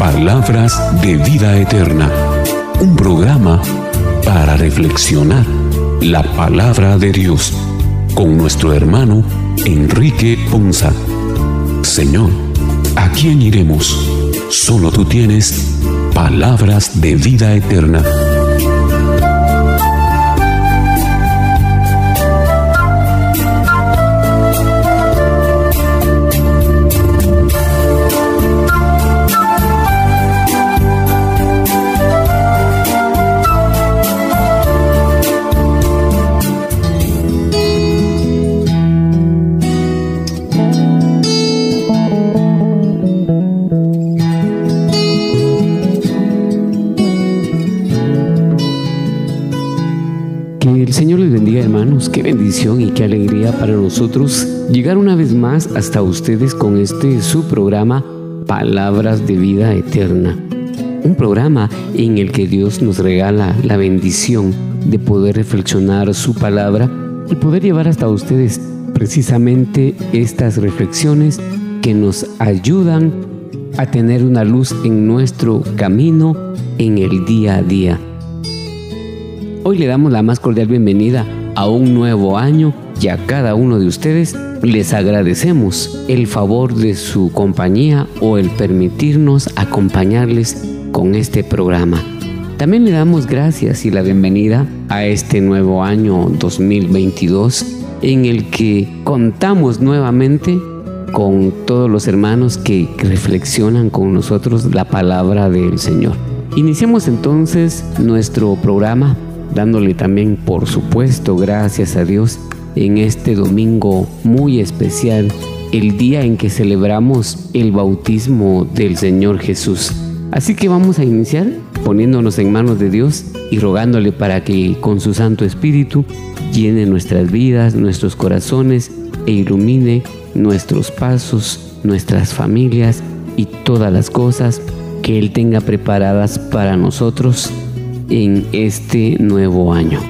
Palabras de Vida Eterna, un programa para reflexionar la palabra de Dios con nuestro hermano Enrique Ponza. Señor, ¿a quién iremos? Solo tú tienes palabras de vida eterna. Qué bendición y qué alegría para nosotros llegar una vez más hasta ustedes con este su programa Palabras de Vida Eterna. Un programa en el que Dios nos regala la bendición de poder reflexionar su palabra y poder llevar hasta ustedes precisamente estas reflexiones que nos ayudan a tener una luz en nuestro camino en el día a día. Hoy le damos la más cordial bienvenida a un nuevo año y a cada uno de ustedes les agradecemos el favor de su compañía o el permitirnos acompañarles con este programa. También le damos gracias y la bienvenida a este nuevo año 2022 en el que contamos nuevamente con todos los hermanos que reflexionan con nosotros la palabra del Señor. Iniciemos entonces nuestro programa dándole también, por supuesto, gracias a Dios en este domingo muy especial, el día en que celebramos el bautismo del Señor Jesús. Así que vamos a iniciar poniéndonos en manos de Dios y rogándole para que con su Santo Espíritu llene nuestras vidas, nuestros corazones e ilumine nuestros pasos, nuestras familias y todas las cosas que Él tenga preparadas para nosotros en este nuevo año.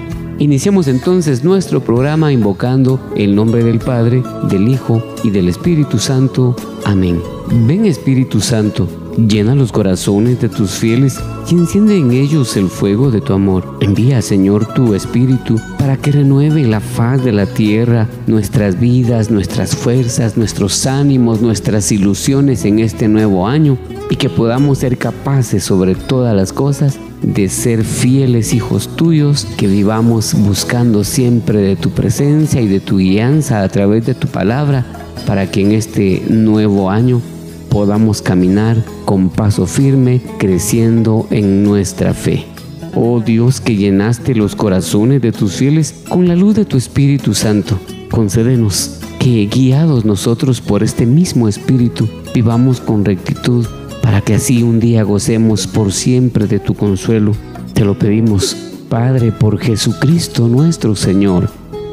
Iniciamos entonces nuestro programa invocando el nombre del Padre, del Hijo y del Espíritu Santo. Amén. Ven Espíritu Santo, llena los corazones de tus fieles y enciende en ellos el fuego de tu amor. Envía, Señor, tu Espíritu para que renueve la faz de la tierra, nuestras vidas, nuestras fuerzas, nuestros ánimos, nuestras ilusiones en este nuevo año y que podamos ser capaces sobre todas las cosas de ser fieles hijos tuyos, que vivamos buscando siempre de tu presencia y de tu guianza a través de tu palabra, para que en este nuevo año podamos caminar con paso firme, creciendo en nuestra fe. Oh Dios que llenaste los corazones de tus fieles con la luz de tu Espíritu Santo, concédenos que guiados nosotros por este mismo Espíritu, vivamos con rectitud para que así un día gocemos por siempre de tu consuelo. Te lo pedimos, Padre, por Jesucristo nuestro Señor.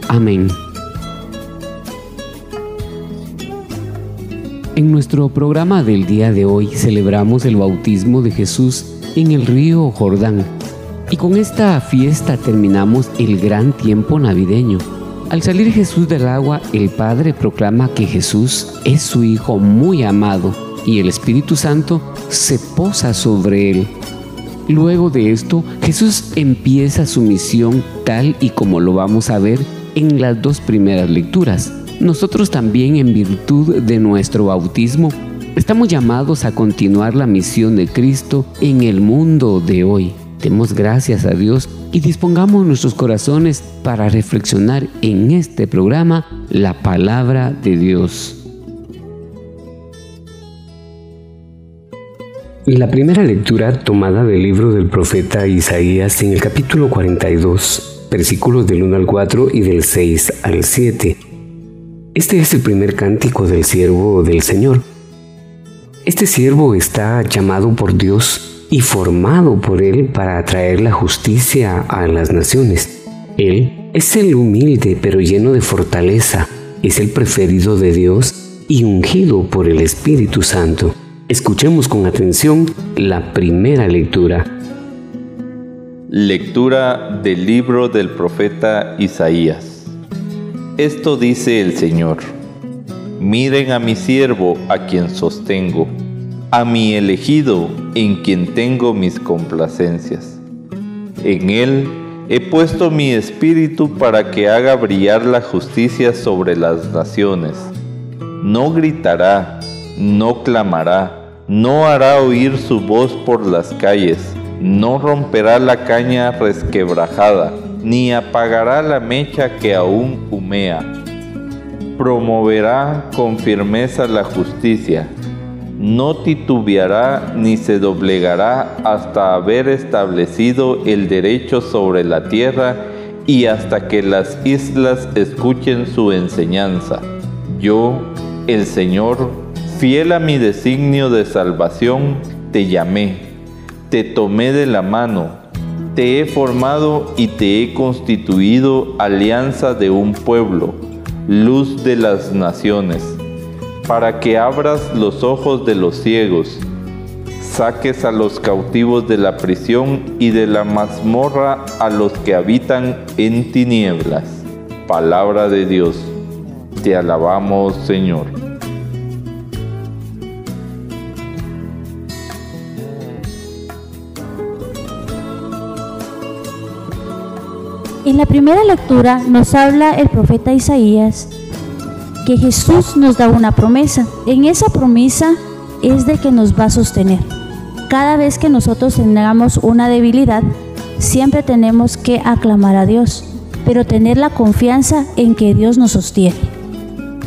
Amén. En nuestro programa del día de hoy celebramos el bautismo de Jesús en el río Jordán. Y con esta fiesta terminamos el gran tiempo navideño. Al salir Jesús del agua, el Padre proclama que Jesús es su Hijo muy amado y el Espíritu Santo se posa sobre él. Luego de esto, Jesús empieza su misión tal y como lo vamos a ver en las dos primeras lecturas. Nosotros también, en virtud de nuestro bautismo, estamos llamados a continuar la misión de Cristo en el mundo de hoy. Demos gracias a Dios y dispongamos nuestros corazones para reflexionar en este programa la palabra de Dios. La primera lectura tomada del libro del profeta Isaías en el capítulo 42, versículos del 1 al 4 y del 6 al 7. Este es el primer cántico del siervo del Señor. Este siervo está llamado por Dios y formado por Él para atraer la justicia a las naciones. Él es el humilde pero lleno de fortaleza, es el preferido de Dios y ungido por el Espíritu Santo. Escuchemos con atención la primera lectura. Lectura del libro del profeta Isaías. Esto dice el Señor. Miren a mi siervo a quien sostengo, a mi elegido en quien tengo mis complacencias. En él he puesto mi espíritu para que haga brillar la justicia sobre las naciones. No gritará, no clamará, no hará oír su voz por las calles, no romperá la caña resquebrajada, ni apagará la mecha que aún humea promoverá con firmeza la justicia, no titubeará ni se doblegará hasta haber establecido el derecho sobre la tierra y hasta que las islas escuchen su enseñanza. Yo, el Señor, fiel a mi designio de salvación, te llamé, te tomé de la mano, te he formado y te he constituido alianza de un pueblo luz de las naciones, para que abras los ojos de los ciegos, saques a los cautivos de la prisión y de la mazmorra a los que habitan en tinieblas. Palabra de Dios. Te alabamos, Señor. En la primera lectura nos habla el profeta Isaías que Jesús nos da una promesa. En esa promesa es de que nos va a sostener. Cada vez que nosotros tengamos una debilidad, siempre tenemos que aclamar a Dios, pero tener la confianza en que Dios nos sostiene.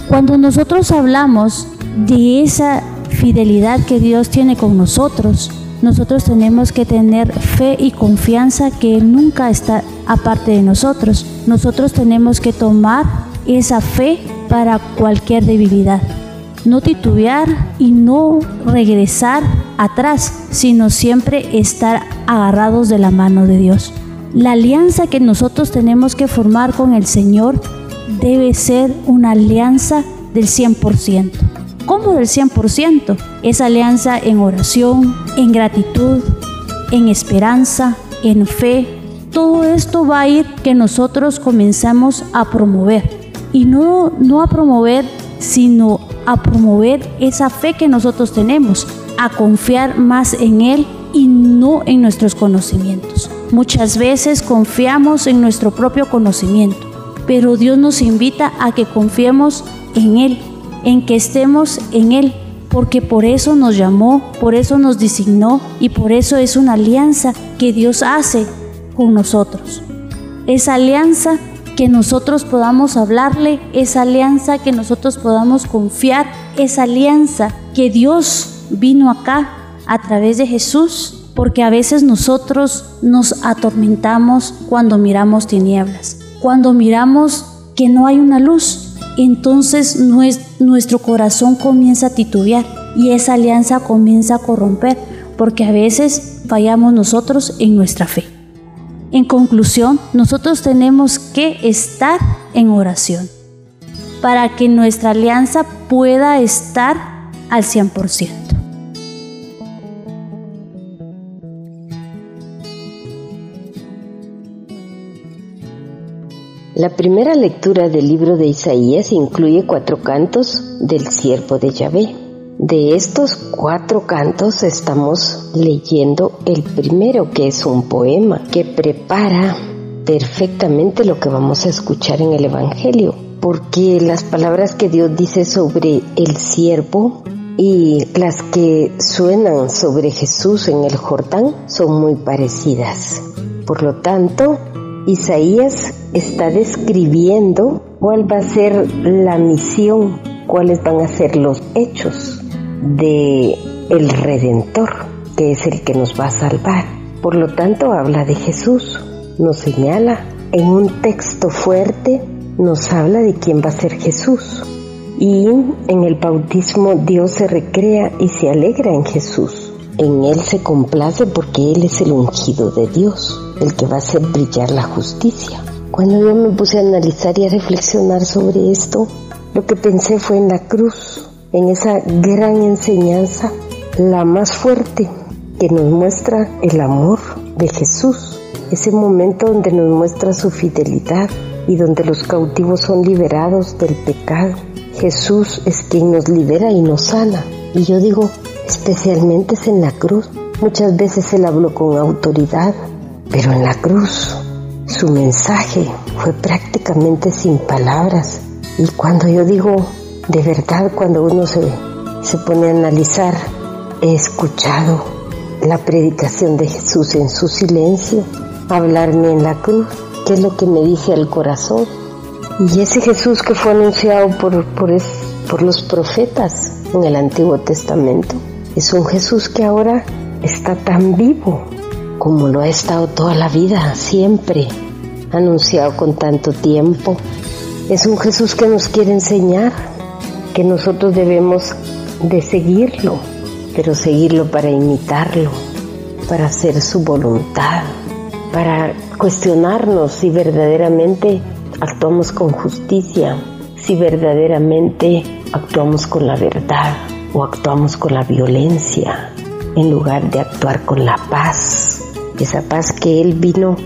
Cuando nosotros hablamos de esa fidelidad que Dios tiene con nosotros, nosotros tenemos que tener fe y confianza que Él nunca está aparte de nosotros. Nosotros tenemos que tomar esa fe para cualquier debilidad. No titubear y no regresar atrás, sino siempre estar agarrados de la mano de Dios. La alianza que nosotros tenemos que formar con el Señor debe ser una alianza del 100%. ¿Cómo del 100%? Es alianza en oración, en gratitud, en esperanza, en fe. Todo esto va a ir que nosotros comenzamos a promover. Y no, no a promover, sino a promover esa fe que nosotros tenemos, a confiar más en Él y no en nuestros conocimientos. Muchas veces confiamos en nuestro propio conocimiento, pero Dios nos invita a que confiemos en Él en que estemos en Él, porque por eso nos llamó, por eso nos designó y por eso es una alianza que Dios hace con nosotros. Esa alianza que nosotros podamos hablarle, esa alianza que nosotros podamos confiar, esa alianza que Dios vino acá a través de Jesús, porque a veces nosotros nos atormentamos cuando miramos tinieblas, cuando miramos que no hay una luz, entonces nuestro corazón comienza a titubear y esa alianza comienza a corromper porque a veces fallamos nosotros en nuestra fe. En conclusión, nosotros tenemos que estar en oración para que nuestra alianza pueda estar al 100%. La primera lectura del libro de Isaías incluye cuatro cantos del siervo de Yahvé. De estos cuatro cantos estamos leyendo el primero que es un poema que prepara perfectamente lo que vamos a escuchar en el Evangelio, porque las palabras que Dios dice sobre el siervo y las que suenan sobre Jesús en el Jordán son muy parecidas. Por lo tanto, Isaías está describiendo cuál va a ser la misión, cuáles van a ser los hechos de el redentor, que es el que nos va a salvar. Por lo tanto, habla de Jesús, nos señala en un texto fuerte, nos habla de quién va a ser Jesús. Y en el bautismo Dios se recrea y se alegra en Jesús. En Él se complace porque Él es el ungido de Dios el que va a hacer brillar la justicia. Cuando yo me puse a analizar y a reflexionar sobre esto, lo que pensé fue en la cruz, en esa gran enseñanza, la más fuerte, que nos muestra el amor de Jesús, ese momento donde nos muestra su fidelidad y donde los cautivos son liberados del pecado. Jesús es quien nos libera y nos sana. Y yo digo, especialmente es en la cruz. Muchas veces Él habló con autoridad, pero en la cruz su mensaje fue prácticamente sin palabras. Y cuando yo digo, de verdad, cuando uno se, se pone a analizar, he escuchado la predicación de Jesús en su silencio, hablarme en la cruz, que es lo que me dice al corazón. Y ese Jesús que fue anunciado por, por, por los profetas en el Antiguo Testamento, es un Jesús que ahora está tan vivo como lo ha estado toda la vida, siempre, anunciado con tanto tiempo. Es un Jesús que nos quiere enseñar que nosotros debemos de seguirlo, pero seguirlo para imitarlo, para hacer su voluntad, para cuestionarnos si verdaderamente actuamos con justicia, si verdaderamente actuamos con la verdad o actuamos con la violencia en lugar de actuar con la paz, esa paz que Él vino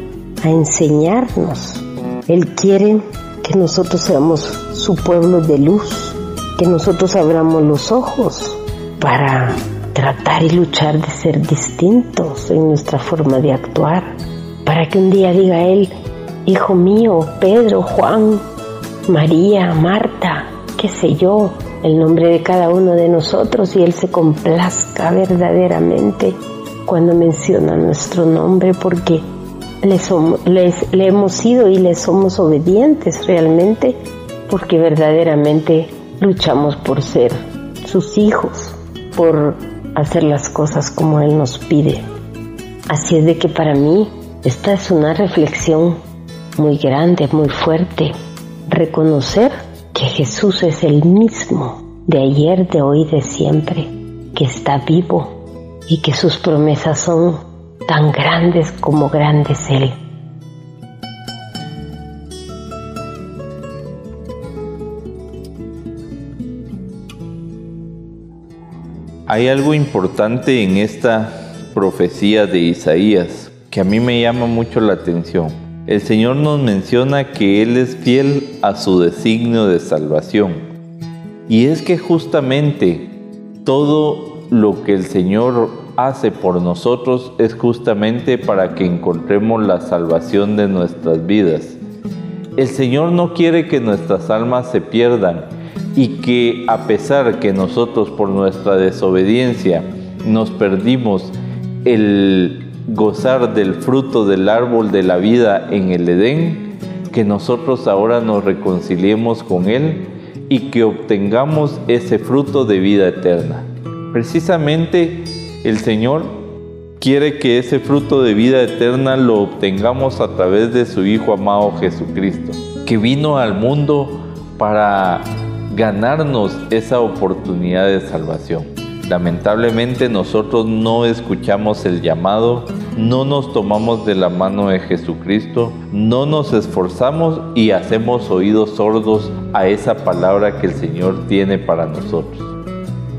a enseñarnos. Él quiere que nosotros seamos su pueblo de luz, que nosotros abramos los ojos para tratar y luchar de ser distintos en nuestra forma de actuar, para que un día diga Él, Hijo mío, Pedro, Juan, María, Marta, qué sé yo, el nombre de cada uno de nosotros y Él se complazca verdaderamente cuando menciona nuestro nombre porque le, somos, le hemos sido y le somos obedientes realmente porque verdaderamente luchamos por ser sus hijos, por hacer las cosas como Él nos pide. Así es de que para mí esta es una reflexión muy grande, muy fuerte. Reconocer que Jesús es el mismo de ayer, de hoy, de siempre, que está vivo y que sus promesas son tan grandes como grandes Él. Hay algo importante en esta profecía de Isaías que a mí me llama mucho la atención el Señor nos menciona que Él es fiel a su designio de salvación. Y es que justamente todo lo que el Señor hace por nosotros es justamente para que encontremos la salvación de nuestras vidas. El Señor no quiere que nuestras almas se pierdan y que a pesar que nosotros por nuestra desobediencia nos perdimos el gozar del fruto del árbol de la vida en el Edén, que nosotros ahora nos reconciliemos con Él y que obtengamos ese fruto de vida eterna. Precisamente el Señor quiere que ese fruto de vida eterna lo obtengamos a través de su Hijo amado Jesucristo, que vino al mundo para ganarnos esa oportunidad de salvación. Lamentablemente nosotros no escuchamos el llamado, no nos tomamos de la mano de Jesucristo, no nos esforzamos y hacemos oídos sordos a esa palabra que el Señor tiene para nosotros.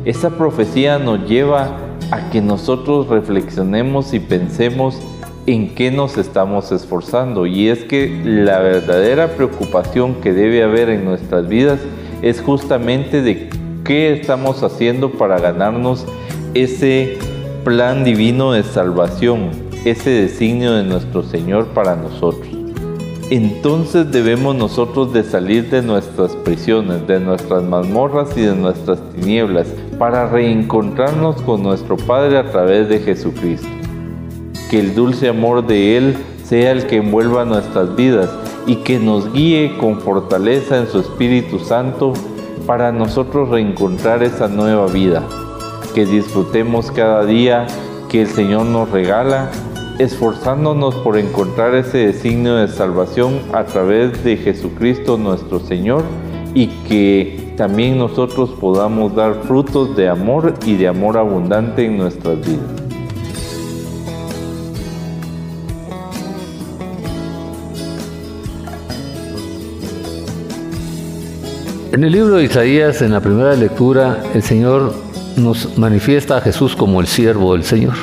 Esa profecía nos lleva a que nosotros reflexionemos y pensemos en qué nos estamos esforzando. Y es que la verdadera preocupación que debe haber en nuestras vidas es justamente de ¿Qué estamos haciendo para ganarnos ese plan divino de salvación, ese designio de nuestro Señor para nosotros? Entonces debemos nosotros de salir de nuestras prisiones, de nuestras mazmorras y de nuestras tinieblas para reencontrarnos con nuestro Padre a través de Jesucristo. Que el dulce amor de Él sea el que envuelva nuestras vidas y que nos guíe con fortaleza en su Espíritu Santo para nosotros reencontrar esa nueva vida, que disfrutemos cada día que el Señor nos regala, esforzándonos por encontrar ese designio de salvación a través de Jesucristo nuestro Señor y que también nosotros podamos dar frutos de amor y de amor abundante en nuestras vidas. En el libro de Isaías, en la primera lectura, el Señor nos manifiesta a Jesús como el siervo del Señor.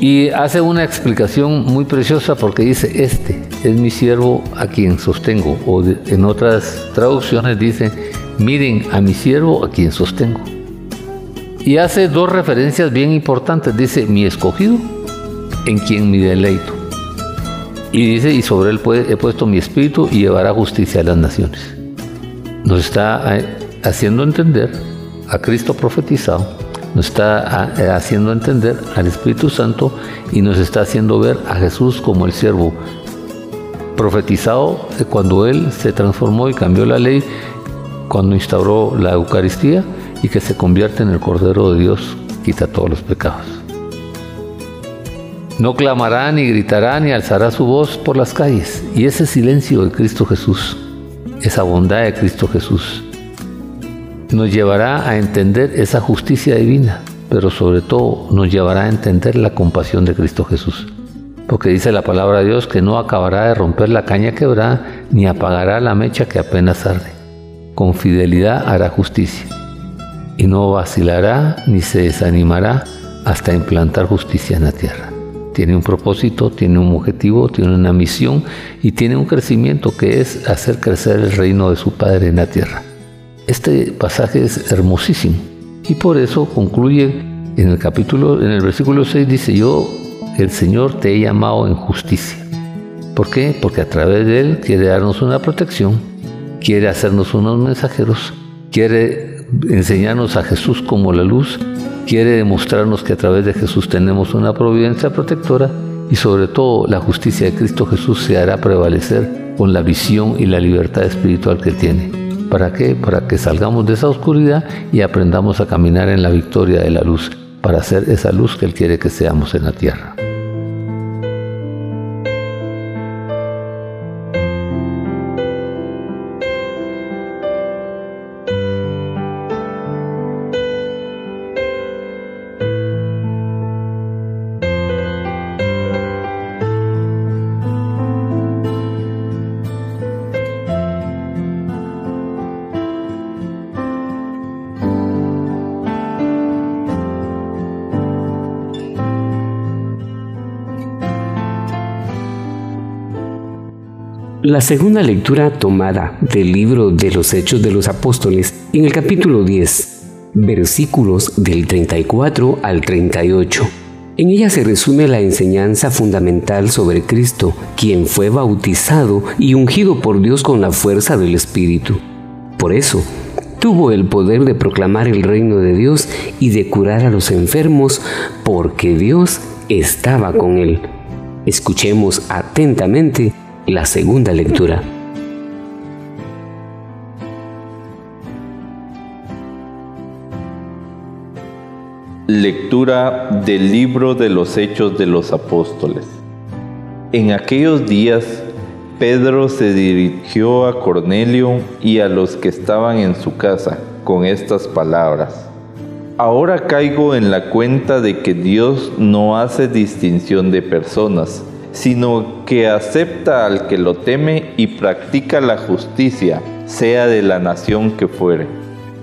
Y hace una explicación muy preciosa porque dice, este es mi siervo a quien sostengo. O en otras traducciones dice, Miren a mi siervo a quien sostengo. Y hace dos referencias bien importantes. Dice, mi escogido, en quien mi deleito. Y dice, y sobre él he puesto mi espíritu y llevará justicia a las naciones. Nos está eh, haciendo entender a Cristo profetizado, nos está eh, haciendo entender al Espíritu Santo y nos está haciendo ver a Jesús como el siervo profetizado cuando Él se transformó y cambió la ley, cuando instauró la Eucaristía y que se convierte en el Cordero de Dios, quita todos los pecados. No clamará, ni gritará, ni alzará su voz por las calles. Y ese silencio de Cristo Jesús, esa bondad de Cristo Jesús, nos llevará a entender esa justicia divina, pero sobre todo nos llevará a entender la compasión de Cristo Jesús. Porque dice la palabra de Dios que no acabará de romper la caña quebrada, ni apagará la mecha que apenas arde. Con fidelidad hará justicia, y no vacilará ni se desanimará hasta implantar justicia en la tierra tiene un propósito, tiene un objetivo, tiene una misión y tiene un crecimiento que es hacer crecer el reino de su Padre en la tierra. Este pasaje es hermosísimo y por eso concluye en el capítulo, en el versículo 6 dice, yo, el Señor te he llamado en justicia. ¿Por qué? Porque a través de Él quiere darnos una protección, quiere hacernos unos mensajeros, quiere enseñarnos a Jesús como la luz quiere demostrarnos que a través de Jesús tenemos una providencia protectora y sobre todo la justicia de Cristo Jesús se hará prevalecer con la visión y la libertad espiritual que tiene. ¿Para qué? Para que salgamos de esa oscuridad y aprendamos a caminar en la victoria de la luz, para ser esa luz que Él quiere que seamos en la tierra. La segunda lectura tomada del libro de los Hechos de los Apóstoles en el capítulo 10, versículos del 34 al 38. En ella se resume la enseñanza fundamental sobre Cristo, quien fue bautizado y ungido por Dios con la fuerza del Espíritu. Por eso, tuvo el poder de proclamar el reino de Dios y de curar a los enfermos, porque Dios estaba con él. Escuchemos atentamente la segunda lectura. Lectura del libro de los Hechos de los Apóstoles. En aquellos días, Pedro se dirigió a Cornelio y a los que estaban en su casa con estas palabras. Ahora caigo en la cuenta de que Dios no hace distinción de personas sino que acepta al que lo teme y practica la justicia, sea de la nación que fuere.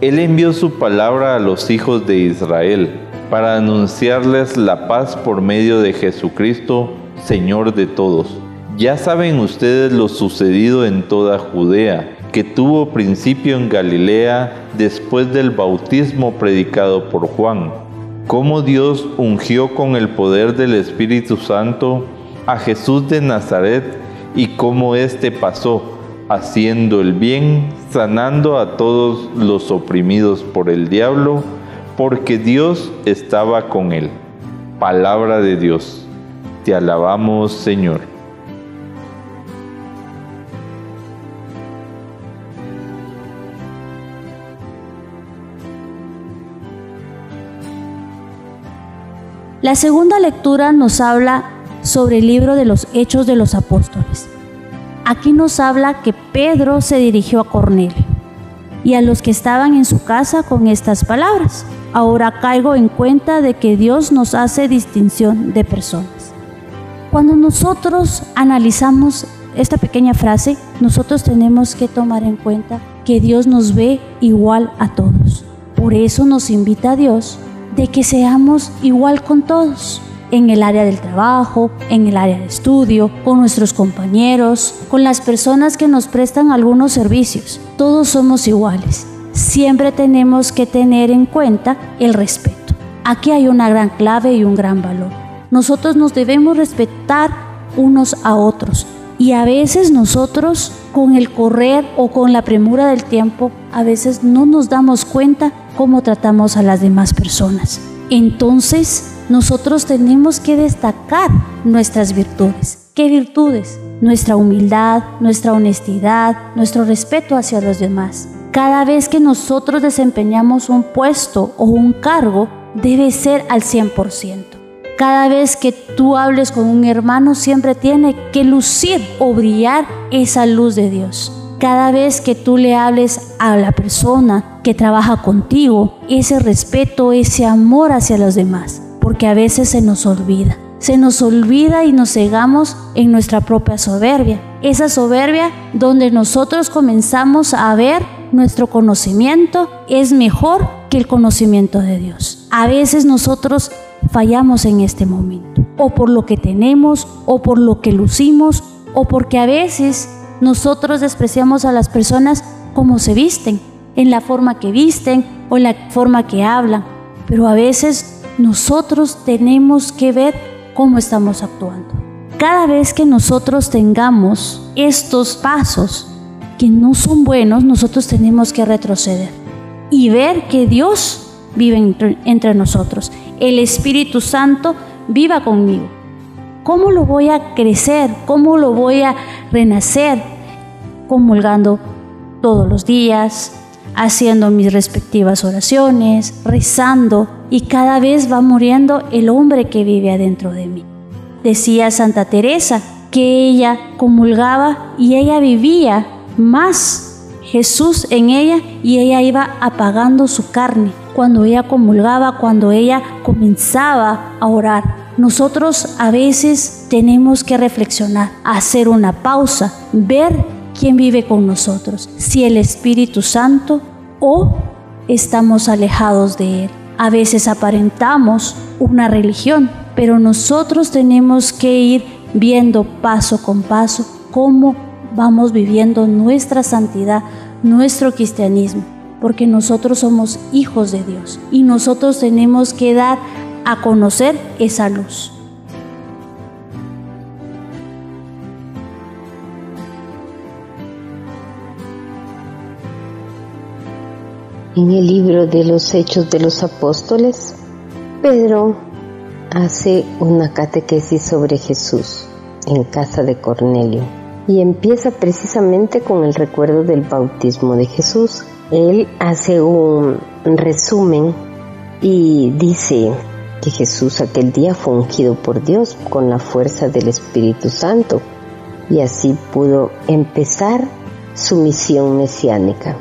Él envió su palabra a los hijos de Israel para anunciarles la paz por medio de Jesucristo, Señor de todos. Ya saben ustedes lo sucedido en toda Judea, que tuvo principio en Galilea después del bautismo predicado por Juan, cómo Dios ungió con el poder del Espíritu Santo a Jesús de Nazaret y cómo éste pasó, haciendo el bien, sanando a todos los oprimidos por el diablo, porque Dios estaba con él. Palabra de Dios. Te alabamos, Señor. La segunda lectura nos habla sobre el libro de los Hechos de los Apóstoles. Aquí nos habla que Pedro se dirigió a Cornelio y a los que estaban en su casa con estas palabras. Ahora caigo en cuenta de que Dios nos hace distinción de personas. Cuando nosotros analizamos esta pequeña frase, nosotros tenemos que tomar en cuenta que Dios nos ve igual a todos. Por eso nos invita a Dios de que seamos igual con todos en el área del trabajo, en el área de estudio, con nuestros compañeros, con las personas que nos prestan algunos servicios. Todos somos iguales. siempre tenemos que tener en cuenta el respeto. Aquí hay una gran clave y un gran valor. Nosotros nos debemos respetar unos a otros. Y a veces nosotros con el correr o con la premura del tiempo, a veces no nos damos cuenta cómo tratamos a las demás personas. Entonces, nosotros tenemos que destacar nuestras virtudes. ¿Qué virtudes? Nuestra humildad, nuestra honestidad, nuestro respeto hacia los demás. Cada vez que nosotros desempeñamos un puesto o un cargo, debe ser al 100%. Cada vez que tú hables con un hermano, siempre tiene que lucir o brillar esa luz de Dios. Cada vez que tú le hables a la persona que trabaja contigo, ese respeto, ese amor hacia los demás, porque a veces se nos olvida. Se nos olvida y nos cegamos en nuestra propia soberbia. Esa soberbia donde nosotros comenzamos a ver nuestro conocimiento es mejor que el conocimiento de Dios. A veces nosotros fallamos en este momento, o por lo que tenemos, o por lo que lucimos, o porque a veces nosotros despreciamos a las personas como se visten, en la forma que visten o en la forma que hablan, pero a veces nosotros tenemos que ver cómo estamos actuando. Cada vez que nosotros tengamos estos pasos que no son buenos, nosotros tenemos que retroceder y ver que Dios vive entre, nosotros. El Espíritu Santo viva conmigo. ¿Cómo lo voy a crecer? ¿Cómo lo voy a renacer? Comulgando todos los días, haciendo mis respectivas oraciones, rezando, y cada vez va muriendo el hombre que vive adentro de mí. Decía Santa Teresa que ella comulgaba y ella vivía más Jesús en ella y ella iba apagando su carne cuando ella comulgaba, cuando ella comenzaba a orar. Nosotros a veces tenemos que reflexionar, hacer una pausa, ver quién vive con nosotros, si el Espíritu Santo o estamos alejados de Él. A veces aparentamos una religión, pero nosotros tenemos que ir viendo paso con paso cómo vamos viviendo nuestra santidad, nuestro cristianismo, porque nosotros somos hijos de Dios y nosotros tenemos que dar a conocer esa luz. En el libro de los Hechos de los Apóstoles, Pedro hace una catequesis sobre Jesús en casa de Cornelio y empieza precisamente con el recuerdo del bautismo de Jesús. Él hace un resumen y dice que Jesús aquel día fue ungido por Dios con la fuerza del Espíritu Santo y así pudo empezar su misión mesiánica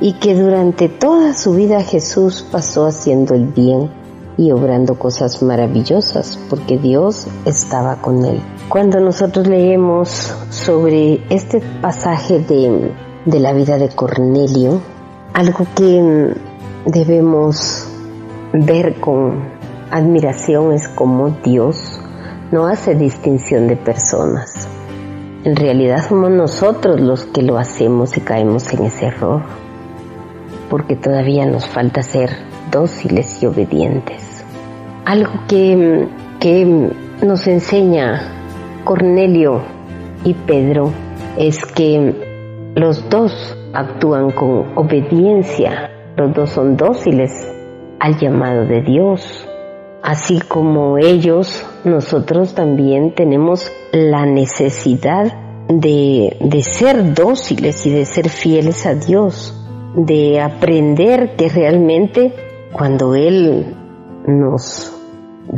y que durante toda su vida Jesús pasó haciendo el bien y obrando cosas maravillosas porque Dios estaba con él. Cuando nosotros leemos sobre este pasaje de, de la vida de Cornelio, algo que debemos ver con admiración es cómo Dios no hace distinción de personas. En realidad somos nosotros los que lo hacemos y caemos en ese error, porque todavía nos falta ser dóciles y obedientes. Algo que, que nos enseña Cornelio y Pedro es que los dos actúan con obediencia, los dos son dóciles al llamado de Dios. Así como ellos, nosotros también tenemos la necesidad de, de, ser dóciles y de ser fieles a Dios, de aprender que realmente cuando Él nos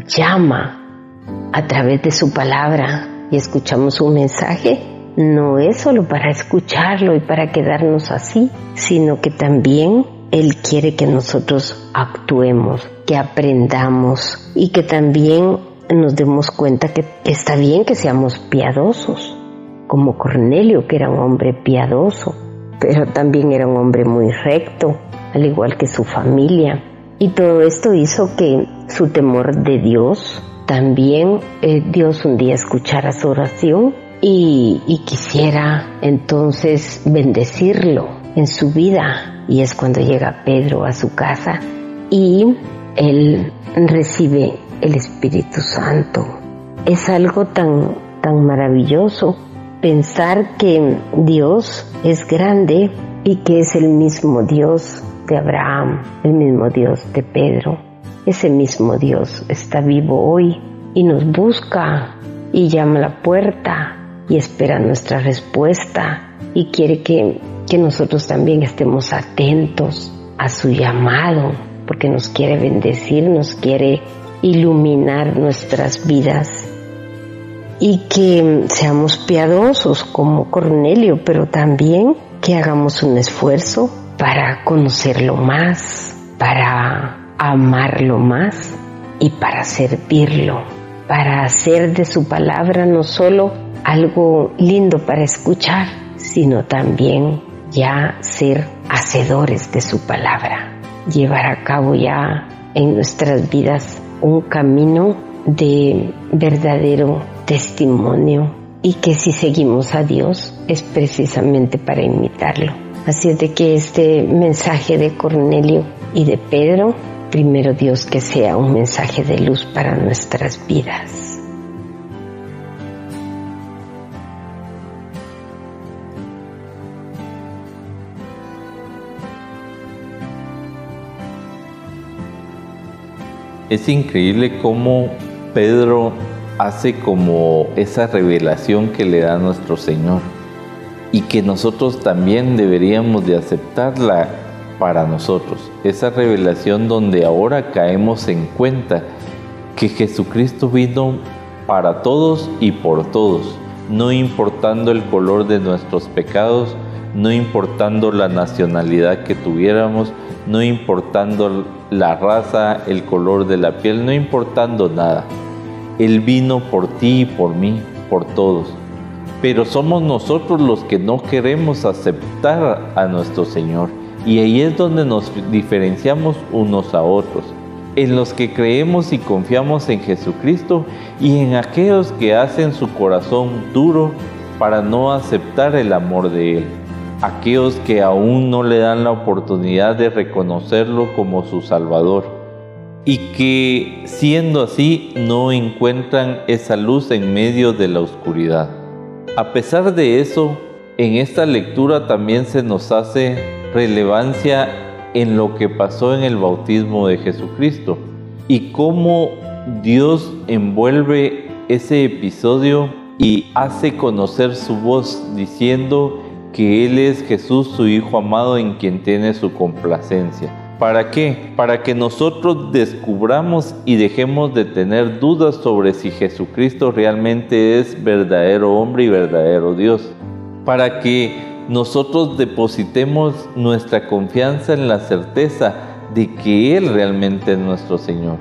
llama a través de su palabra y escuchamos un mensaje, no es solo para escucharlo y para quedarnos así, sino que también Él quiere que nosotros actuemos, que aprendamos y que también nos demos cuenta que está bien que seamos piadosos, como Cornelio, que era un hombre piadoso, pero también era un hombre muy recto, al igual que su familia. Y todo esto hizo que su temor de Dios, también eh, Dios un día escuchara su oración y, y quisiera entonces bendecirlo en su vida y es cuando llega Pedro a su casa y él recibe el Espíritu Santo. Es algo tan, tan maravilloso pensar que Dios es grande y que es el mismo Dios de Abraham, el mismo Dios de Pedro. Ese mismo Dios está vivo hoy y nos busca y llama a la puerta y espera nuestra respuesta y quiere que, que nosotros también estemos atentos a su llamado porque nos quiere bendecir, nos quiere iluminar nuestras vidas y que seamos piadosos como Cornelio, pero también que hagamos un esfuerzo para conocerlo más, para amarlo más y para servirlo, para hacer de su palabra no solo algo lindo para escuchar, sino también ya ser hacedores de su palabra, llevar a cabo ya en nuestras vidas un camino de verdadero testimonio y que si seguimos a Dios es precisamente para imitarlo. Así es de que este mensaje de Cornelio y de Pedro, primero Dios que sea un mensaje de luz para nuestras vidas. Es increíble cómo Pedro hace como esa revelación que le da nuestro Señor y que nosotros también deberíamos de aceptarla para nosotros. Esa revelación donde ahora caemos en cuenta que Jesucristo vino para todos y por todos, no importando el color de nuestros pecados, no importando la nacionalidad que tuviéramos, no importando la raza, el color de la piel, no importando nada. Él vino por ti y por mí, por todos. Pero somos nosotros los que no queremos aceptar a nuestro Señor. Y ahí es donde nos diferenciamos unos a otros. En los que creemos y confiamos en Jesucristo y en aquellos que hacen su corazón duro para no aceptar el amor de Él aquellos que aún no le dan la oportunidad de reconocerlo como su Salvador y que siendo así no encuentran esa luz en medio de la oscuridad. A pesar de eso, en esta lectura también se nos hace relevancia en lo que pasó en el bautismo de Jesucristo y cómo Dios envuelve ese episodio y hace conocer su voz diciendo que Él es Jesús, su Hijo amado, en quien tiene su complacencia. ¿Para qué? Para que nosotros descubramos y dejemos de tener dudas sobre si Jesucristo realmente es verdadero hombre y verdadero Dios. Para que nosotros depositemos nuestra confianza en la certeza de que Él realmente es nuestro Señor.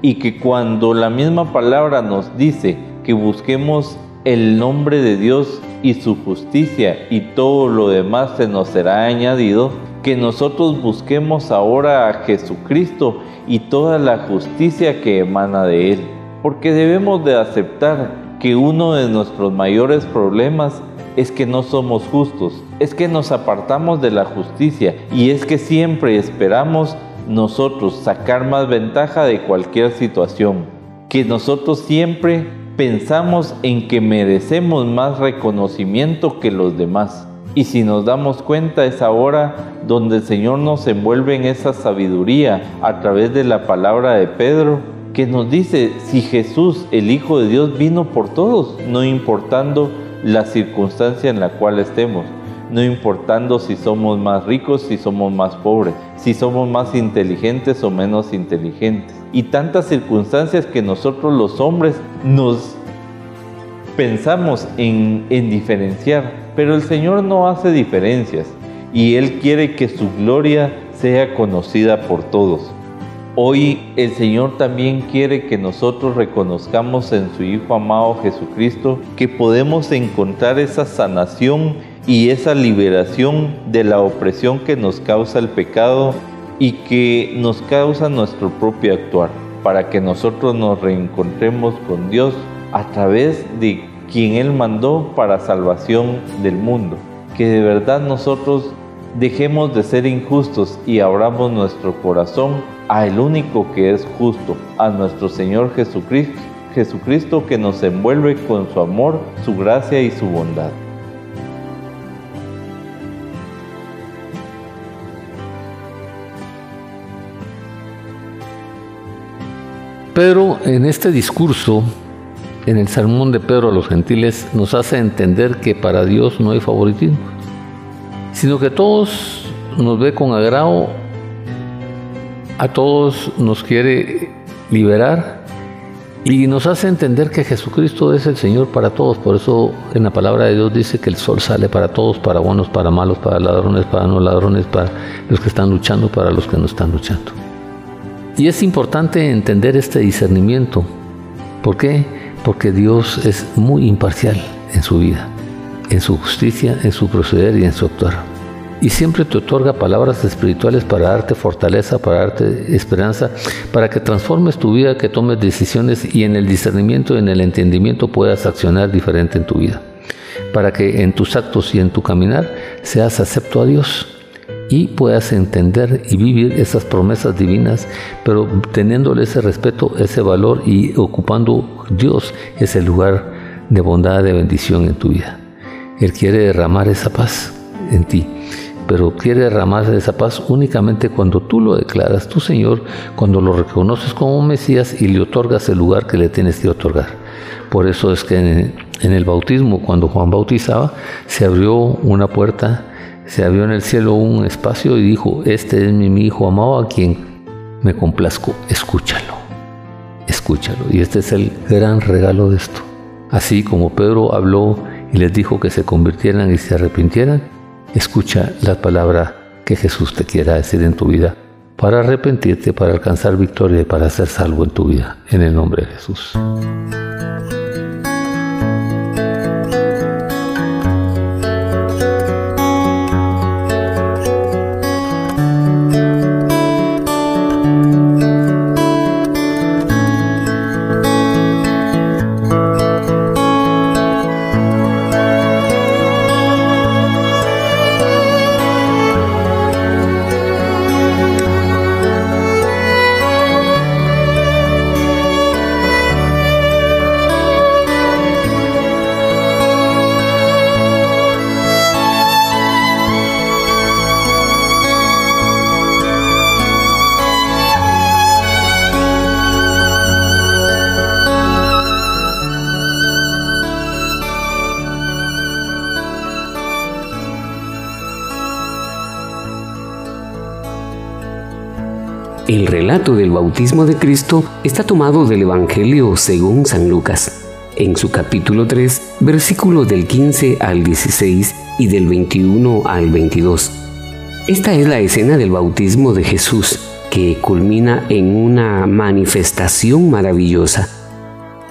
Y que cuando la misma palabra nos dice que busquemos el nombre de Dios y su justicia y todo lo demás se nos será añadido, que nosotros busquemos ahora a Jesucristo y toda la justicia que emana de Él. Porque debemos de aceptar que uno de nuestros mayores problemas es que no somos justos, es que nos apartamos de la justicia y es que siempre esperamos nosotros sacar más ventaja de cualquier situación, que nosotros siempre pensamos en que merecemos más reconocimiento que los demás. Y si nos damos cuenta es ahora donde el Señor nos envuelve en esa sabiduría a través de la palabra de Pedro, que nos dice si Jesús, el Hijo de Dios, vino por todos, no importando la circunstancia en la cual estemos, no importando si somos más ricos, si somos más pobres, si somos más inteligentes o menos inteligentes. Y tantas circunstancias que nosotros los hombres nos pensamos en, en diferenciar, pero el Señor no hace diferencias y Él quiere que su gloria sea conocida por todos. Hoy el Señor también quiere que nosotros reconozcamos en su Hijo amado Jesucristo que podemos encontrar esa sanación y esa liberación de la opresión que nos causa el pecado y que nos causa nuestro propio actuar, para que nosotros nos reencontremos con Dios a través de quien Él mandó para salvación del mundo. Que de verdad nosotros Dejemos de ser injustos y abramos nuestro corazón a el único que es justo, a nuestro Señor Jesucristo, Jesucristo que nos envuelve con su amor, su gracia y su bondad. Pedro en este discurso, en el sermón de Pedro a los gentiles, nos hace entender que para Dios no hay favoritismo, sino que todos nos ve con agrado, a todos nos quiere liberar y nos hace entender que Jesucristo es el Señor para todos. Por eso en la palabra de Dios dice que el sol sale para todos, para buenos, para malos, para ladrones, para no ladrones, para los que están luchando, para los que no están luchando. Y es importante entender este discernimiento. ¿Por qué? Porque Dios es muy imparcial en su vida, en su justicia, en su proceder y en su actuar. Y siempre te otorga palabras espirituales para darte fortaleza, para darte esperanza, para que transformes tu vida, que tomes decisiones y en el discernimiento, en el entendimiento puedas accionar diferente en tu vida. Para que en tus actos y en tu caminar seas acepto a Dios y puedas entender y vivir esas promesas divinas, pero teniéndole ese respeto, ese valor y ocupando Dios ese lugar de bondad, de bendición en tu vida. Él quiere derramar esa paz en ti, pero quiere derramar esa paz únicamente cuando tú lo declaras, tu Señor, cuando lo reconoces como Mesías y le otorgas el lugar que le tienes que otorgar. Por eso es que en, en el bautismo, cuando Juan bautizaba, se abrió una puerta se abrió en el cielo un espacio y dijo, este es mi, hijo amado a quien me complazco, escúchalo, escúchalo. Y este es el gran regalo de esto. Así como Pedro habló y les dijo que se convirtieran y se arrepintieran, escucha la palabra que Jesús te quiera decir en tu vida para arrepentirte, para alcanzar victoria y para ser salvo en tu vida, en el nombre de Jesús. El relato del bautismo de Cristo está tomado del Evangelio según San Lucas, en su capítulo 3, versículos del 15 al 16 y del 21 al 22. Esta es la escena del bautismo de Jesús, que culmina en una manifestación maravillosa.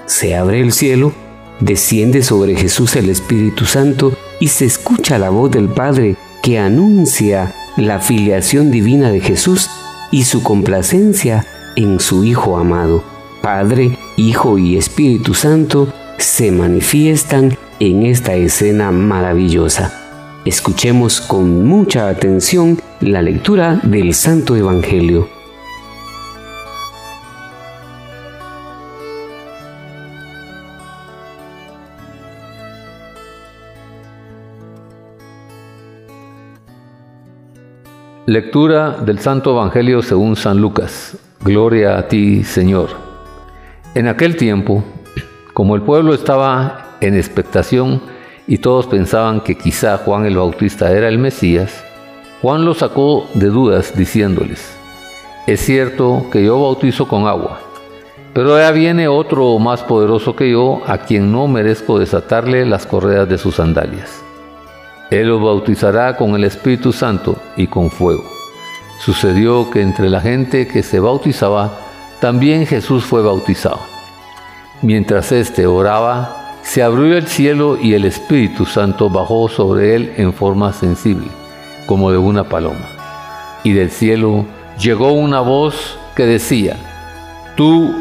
Se abre el cielo, desciende sobre Jesús el Espíritu Santo y se escucha la voz del Padre que anuncia la filiación divina de Jesús y su complacencia en su Hijo amado. Padre, Hijo y Espíritu Santo se manifiestan en esta escena maravillosa. Escuchemos con mucha atención la lectura del Santo Evangelio. Lectura del Santo Evangelio según San Lucas. Gloria a ti, Señor. En aquel tiempo, como el pueblo estaba en expectación y todos pensaban que quizá Juan el Bautista era el Mesías, Juan los sacó de dudas diciéndoles, es cierto que yo bautizo con agua, pero ya viene otro más poderoso que yo, a quien no merezco desatarle las correas de sus sandalias. Él los bautizará con el Espíritu Santo y con fuego. Sucedió que entre la gente que se bautizaba, también Jesús fue bautizado. Mientras éste oraba, se abrió el cielo y el Espíritu Santo bajó sobre él en forma sensible, como de una paloma. Y del cielo llegó una voz que decía, Tú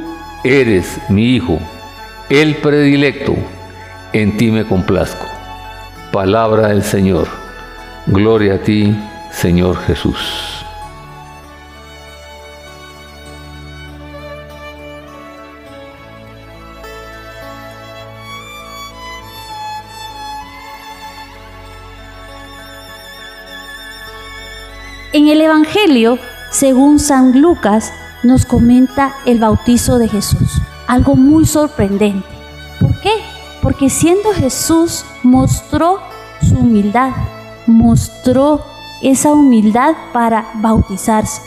eres mi Hijo, el predilecto, en ti me complazco. Palabra del Señor. Gloria a ti, Señor Jesús. En el Evangelio, según San Lucas, nos comenta el bautizo de Jesús. Algo muy sorprendente. ¿Por qué? Porque siendo Jesús mostró humildad, mostró esa humildad para bautizarse.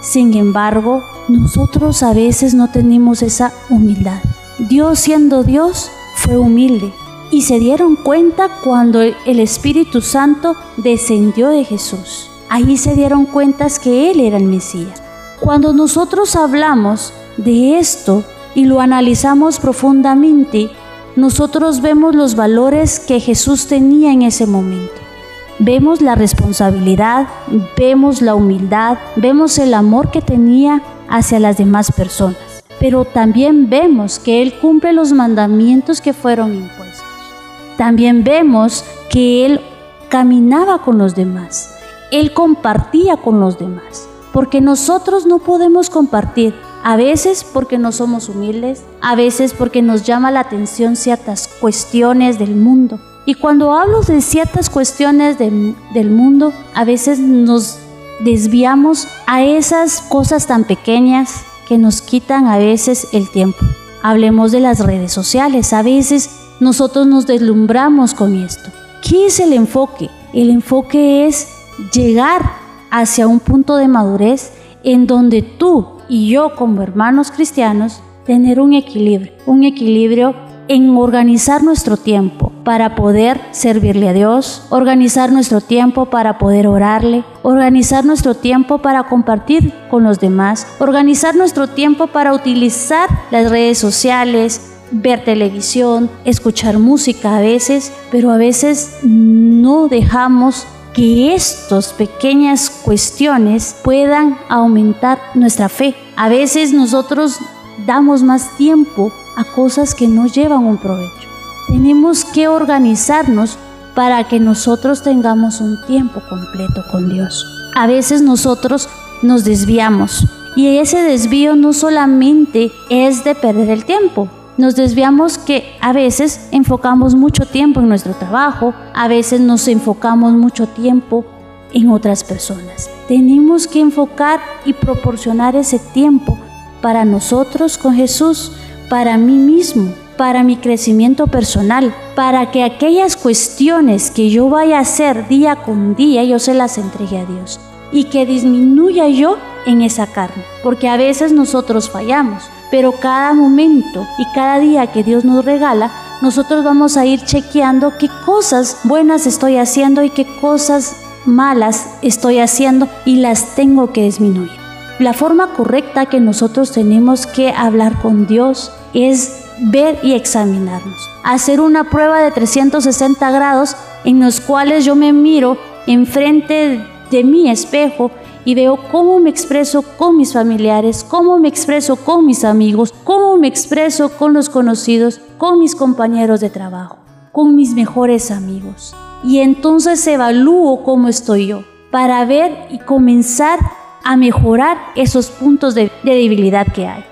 Sin embargo, nosotros a veces no tenemos esa humildad. Dios siendo Dios fue humilde y se dieron cuenta cuando el Espíritu Santo descendió de Jesús. Ahí se dieron cuenta que Él era el Mesías. Cuando nosotros hablamos de esto y lo analizamos profundamente, nosotros vemos los valores que Jesús tenía en ese momento. Vemos la responsabilidad, vemos la humildad, vemos el amor que tenía hacia las demás personas, pero también vemos que Él cumple los mandamientos que fueron impuestos. También vemos que Él caminaba con los demás, Él compartía con los demás, porque nosotros no podemos compartir, a veces porque no somos humildes, a veces porque nos llama la atención ciertas cuestiones del mundo, y cuando hablo de ciertas cuestiones del mundo, a veces nos desviamos a esas cosas tan pequeñas que nos quitan a veces el tiempo. Hablemos de las redes sociales. A veces nosotros nos deslumbramos con esto. ¿Qué es el enfoque? El enfoque es llegar hacia un punto de madurez en donde tú y yo como hermanos cristianos tener un equilibrio, un equilibrio en organizar nuestro tiempo para poder servirle a Dios, organizar nuestro tiempo para poder orarle, organizar nuestro tiempo para compartir con los demás, organizar nuestro tiempo para utilizar las redes sociales, ver televisión, escuchar música a veces, pero a veces no dejamos que estas pequeñas cuestiones puedan aumentar nuestra fe. A veces nosotros damos más tiempo a cosas que no llevan un provecho. Tenemos que organizarnos para que nosotros tengamos un tiempo completo con Dios. A veces nosotros nos desviamos y ese desvío no solamente es de perder el tiempo, nos desviamos que a veces enfocamos mucho tiempo en nuestro trabajo, a veces nos enfocamos mucho tiempo en otras personas. Tenemos que enfocar y proporcionar ese tiempo para nosotros con Jesús, para mí mismo, para mi crecimiento personal, para que aquellas cuestiones que yo vaya a hacer día con día, yo se las entregue a Dios y que disminuya yo en esa carne, porque a veces nosotros fallamos, pero cada momento y cada día que Dios nos regala, nosotros vamos a ir chequeando qué cosas buenas estoy haciendo y qué cosas malas estoy haciendo y las tengo que disminuir. La forma correcta que nosotros tenemos que hablar con Dios es ver y examinarnos. Hacer una prueba de 360 grados en los cuales yo me miro enfrente de mi espejo y veo cómo me expreso con mis familiares, cómo me expreso con mis amigos, cómo me expreso con los conocidos, con mis compañeros de trabajo, con mis mejores amigos. Y entonces evalúo cómo estoy yo para ver y comenzar a mejorar esos puntos de, debilidad que hay.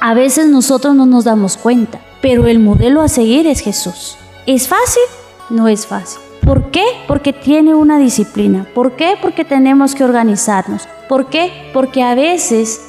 A veces nosotros no nos damos cuenta, pero el modelo a seguir es Jesús. ¿Es fácil? No es fácil. ¿Por qué? Porque tiene una disciplina. ¿Por qué? Porque tenemos que organizarnos. ¿Por qué? Porque a veces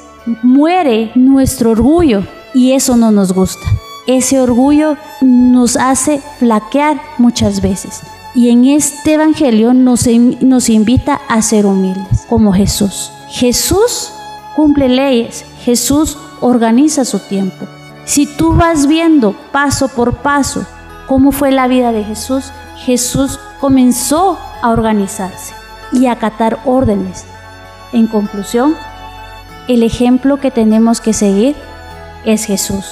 muere nuestro orgullo y eso no nos gusta. Ese orgullo nos hace flaquear muchas veces. Y en este Evangelio nos, invita a ser humildes, como Jesús. Jesús cumple leyes, Jesús organiza su tiempo. Si tú vas viendo paso por paso cómo fue la vida de Jesús, Jesús comenzó a organizarse y a acatar órdenes. En conclusión, el ejemplo que tenemos que seguir es Jesús.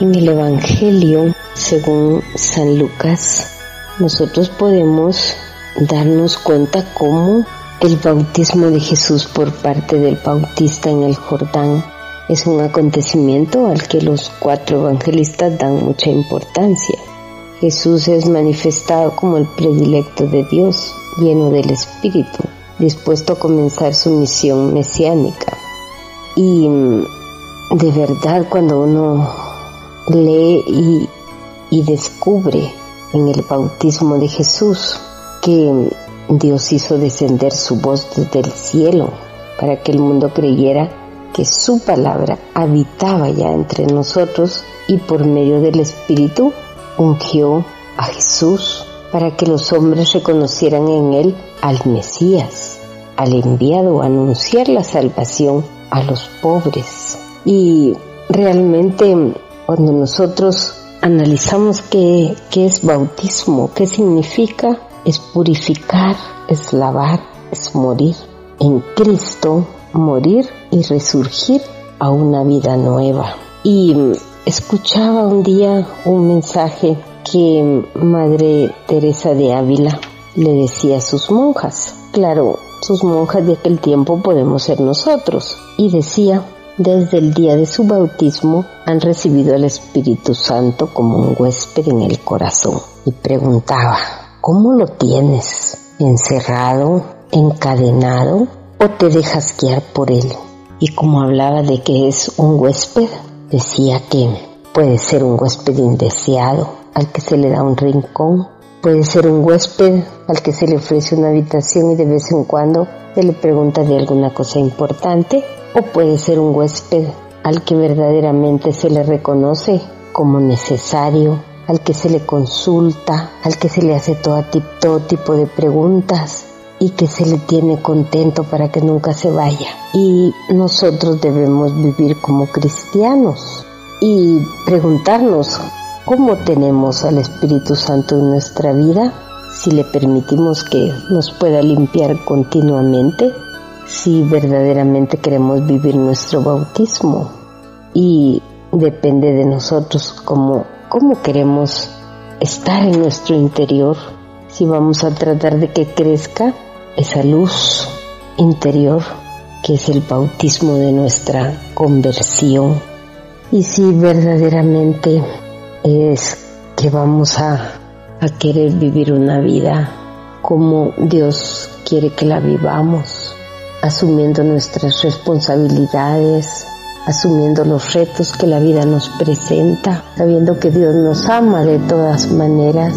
En el Evangelio, según San Lucas, nosotros podemos darnos cuenta cómo El bautismo de Jesús por parte del Bautista en el Jordán es un acontecimiento al que los cuatro evangelistas dan mucha importancia. Jesús es manifestado como el predilecto de Dios, lleno del Espíritu, dispuesto a comenzar su misión mesiánica. Y mm, de verdad cuando uno lee y, y descubre en el bautismo de Jesús que Dios hizo descender su voz desde el cielo para que el mundo creyera que su palabra habitaba ya entre nosotros y por medio del Espíritu ungió a Jesús para que los hombres reconocieran en él al Mesías, al enviado a anunciar la salvación a los pobres. Y realmente cuando nosotros analizamos qué, qué es bautismo, qué significa, es purificar, es lavar, es morir. En Cristo morir y resurgir a una vida nueva. Y escuchaba un día un mensaje que Madre Teresa de Ávila le decía a sus monjas. Claro, sus monjas de aquel tiempo podemos ser nosotros. Y decía, desde el día de su bautismo han recibido al Espíritu Santo como un huésped en el corazón. Y preguntaba, ¿cómo lo tienes? ¿Encerrado? ¿Encadenado? ¿O te dejas guiar por él? Y como hablaba de que es un huésped, decía que puede ser un huésped indeseado, al que se le da un rincón, puede ser un huésped al que se le ofrece una habitación y de vez en cuando se le pregunta de alguna cosa importante, o puede ser un huésped al que verdaderamente se le reconoce como necesario, al que se le consulta, al que se le hace todo, todo tipo de preguntas y que se le tiene contento para que nunca se vaya. Y nosotros debemos vivir como cristianos y preguntarnos cómo tenemos al Espíritu Santo en nuestra vida, si le permitimos que nos pueda limpiar continuamente, si verdaderamente queremos vivir nuestro bautismo. Y depende de nosotros cómo cómo queremos estar en nuestro interior, si vamos a tratar de que crezca esa luz interior que es el bautismo de nuestra conversión y si verdaderamente es que vamos a, a querer vivir una vida como Dios quiere que la vivamos, asumiendo nuestras responsabilidades, asumiendo los retos que la vida nos presenta, sabiendo que Dios nos ama de todas maneras,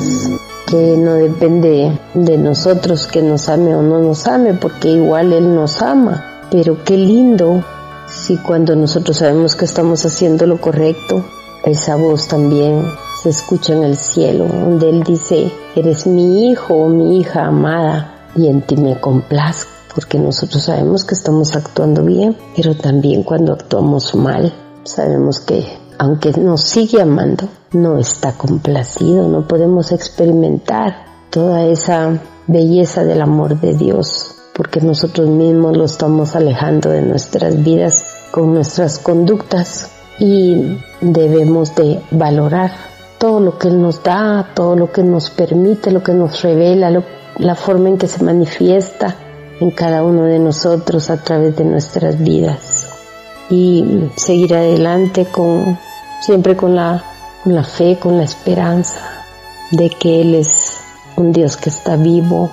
que no depende de nosotros que nos ame o no nos ame, porque igual Él nos ama. Pero qué lindo si cuando nosotros sabemos que estamos haciendo lo correcto, esa voz también se escucha en el cielo, donde Él dice, eres mi hijo o mi hija amada y en ti me complazco porque nosotros sabemos que estamos actuando bien, pero también cuando actuamos mal, sabemos que aunque nos sigue amando, no está complacido, no podemos experimentar toda esa belleza del amor de Dios, porque nosotros mismos lo estamos alejando de nuestras vidas con nuestras conductas y debemos de valorar todo lo que Él nos da, todo lo que nos permite, lo que nos revela, la forma en que se manifiesta en cada uno de nosotros a través de nuestras vidas. Y seguir adelante con siempre con la, con la fe, con la esperanza de que Él es un Dios que está vivo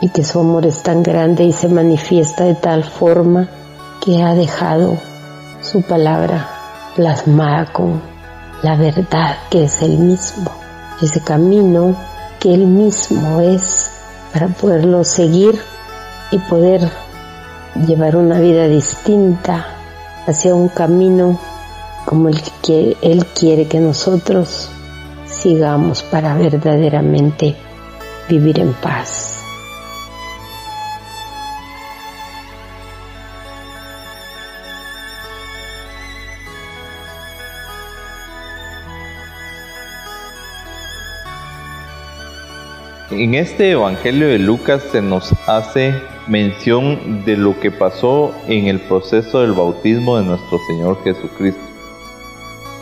y que su amor es tan grande y se manifiesta de tal forma que ha dejado su palabra plasmada con la verdad que es Él mismo, ese camino que Él mismo es para poderlo seguir y poder llevar una vida distinta hacia un camino como el que Él quiere que nosotros sigamos para verdaderamente vivir en paz. En este Evangelio de Lucas se nos hace mención de lo que pasó en el proceso del bautismo de nuestro Señor Jesucristo.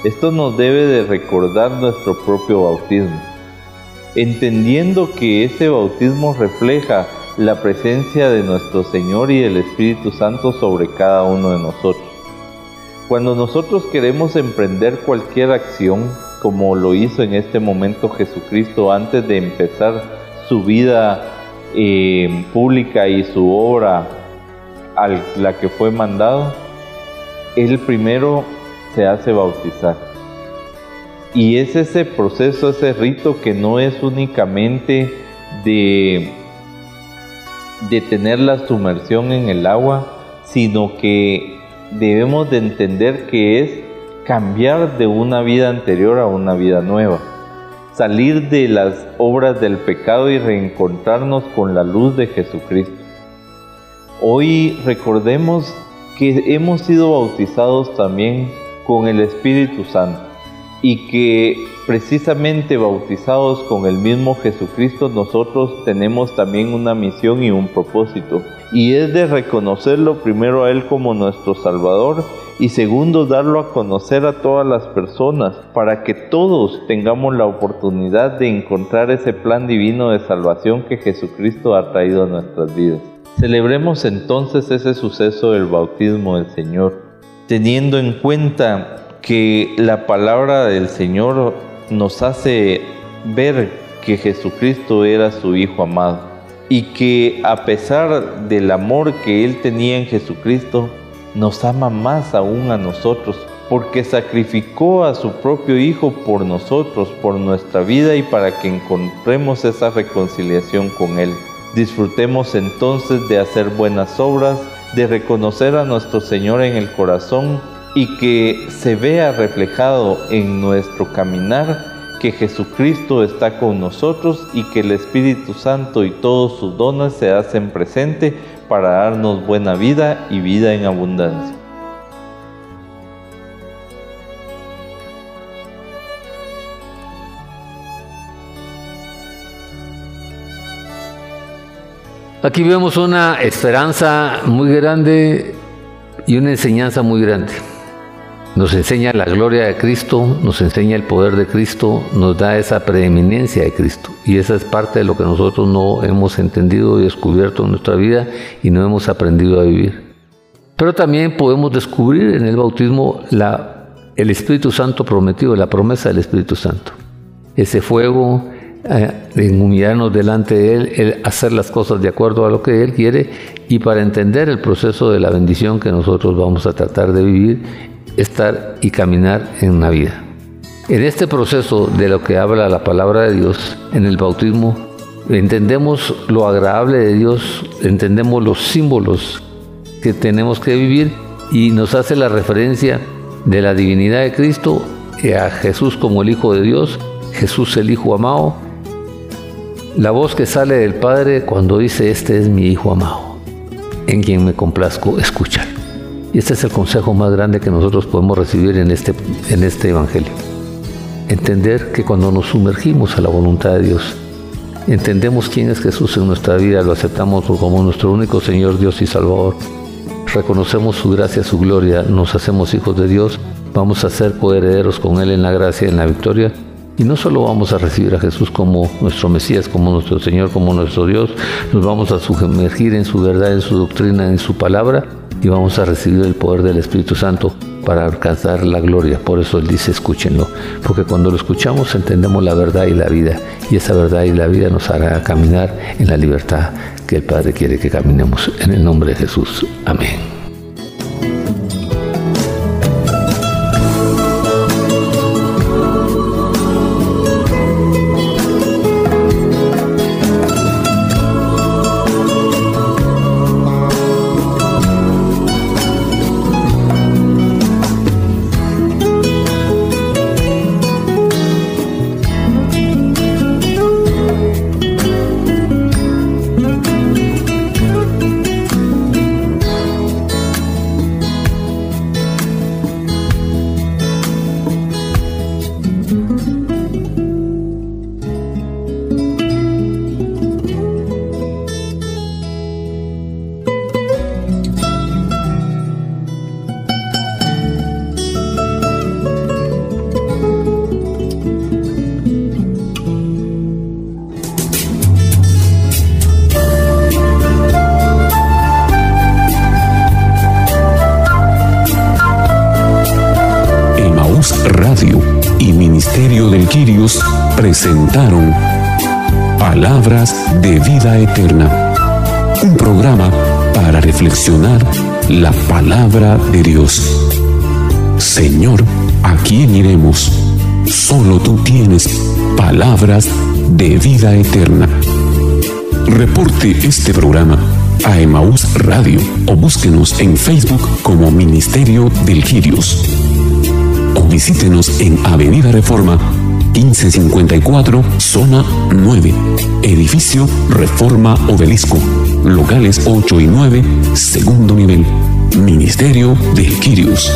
Esto nos debe de recordar nuestro propio bautismo, entendiendo que ese bautismo refleja la presencia de nuestro Señor y del Espíritu Santo sobre cada uno de nosotros. Cuando nosotros queremos emprender cualquier acción, como lo hizo en este momento Jesucristo antes de empezar su vida pública y su obra a la que fue mandado, él primero se hace bautizar. Y es ese proceso, ese rito que no es únicamente de, de tener la sumersión en el agua, sino que debemos de entender que es cambiar de una vida anterior a una vida nueva, salir de las obras del pecado y reencontrarnos con la luz de Jesucristo. Hoy recordemos que hemos sido bautizados también con el Espíritu Santo y que precisamente bautizados con el mismo Jesucristo nosotros tenemos también una misión y un propósito y es de reconocerlo primero a Él como nuestro Salvador y segundo darlo a conocer a todas las personas para que todos tengamos la oportunidad de encontrar ese plan divino de salvación que Jesucristo ha traído a nuestras vidas. Celebremos entonces ese suceso del bautismo del Señor, teniendo en cuenta que la palabra del Señor nos hace ver que Jesucristo era su Hijo amado y que a pesar del amor que Él tenía en Jesucristo, nos ama más aún a nosotros, porque sacrificó a su propio Hijo por nosotros, por nuestra vida y para que encontremos esa reconciliación con Él. Disfrutemos entonces de hacer buenas obras, de reconocer a nuestro Señor en el corazón y que se vea reflejado en nuestro caminar que Jesucristo está con nosotros y que el Espíritu Santo y todos sus dones se hacen presente para darnos buena vida y vida en abundancia. Aquí vemos una esperanza muy grande y una enseñanza muy grande. Nos enseña la gloria de Cristo, nos enseña el poder de Cristo, nos da esa preeminencia de Cristo. Y esa es parte de lo que nosotros no hemos entendido y descubierto en nuestra vida y no hemos aprendido a vivir. Pero también podemos descubrir en el bautismo el Espíritu Santo prometido, la promesa del Espíritu Santo. Ese fuego, eh, en humillarnos delante de Él, el hacer las cosas de acuerdo a lo que Él quiere y para entender el proceso de la bendición que nosotros vamos a tratar de vivir estar y caminar en una vida. En este proceso de lo que habla la palabra de Dios, en el bautismo, entendemos lo agradable de Dios, entendemos los símbolos que tenemos que vivir y nos hace la referencia de la divinidad de Cristo a Jesús como el Hijo de Dios, Jesús el Hijo amado, la voz que sale del Padre cuando dice, este es mi Hijo amado, en quien me complazco escuchar. Y este es el consejo más grande que nosotros podemos recibir en este, en este Evangelio. Entender que cuando nos sumergimos a la voluntad de Dios, entendemos quién es Jesús en nuestra vida, lo aceptamos como nuestro único Señor, Dios y Salvador, reconocemos su gracia, su gloria, nos hacemos hijos de Dios, vamos a ser coherederos con Él en la gracia en la victoria. Y no solo vamos a recibir a Jesús como nuestro Mesías, como nuestro Señor, como nuestro Dios, nos vamos a sumergir en su verdad, en su doctrina, en su palabra, y vamos a recibir el poder del Espíritu Santo para alcanzar la gloria. Por eso Él dice, escúchenlo, porque cuando lo escuchamos entendemos la verdad y la vida, y esa verdad y la vida nos hará caminar en la libertad que el Padre quiere que caminemos. En el nombre de Jesús. Amén. Palabras de Vida Eterna, un programa para reflexionar la palabra de Dios. Señor, ¿a quién iremos? Solo tú tienes palabras de vida eterna. Reporte este programa a Emaús Radio o búsquenos en Facebook como Ministerio del Girios. O visítenos en Avenida Reforma 1554, zona 9, edificio Reforma Obelisco, locales 8 y 9, segundo nivel, Ministerio del Quirios.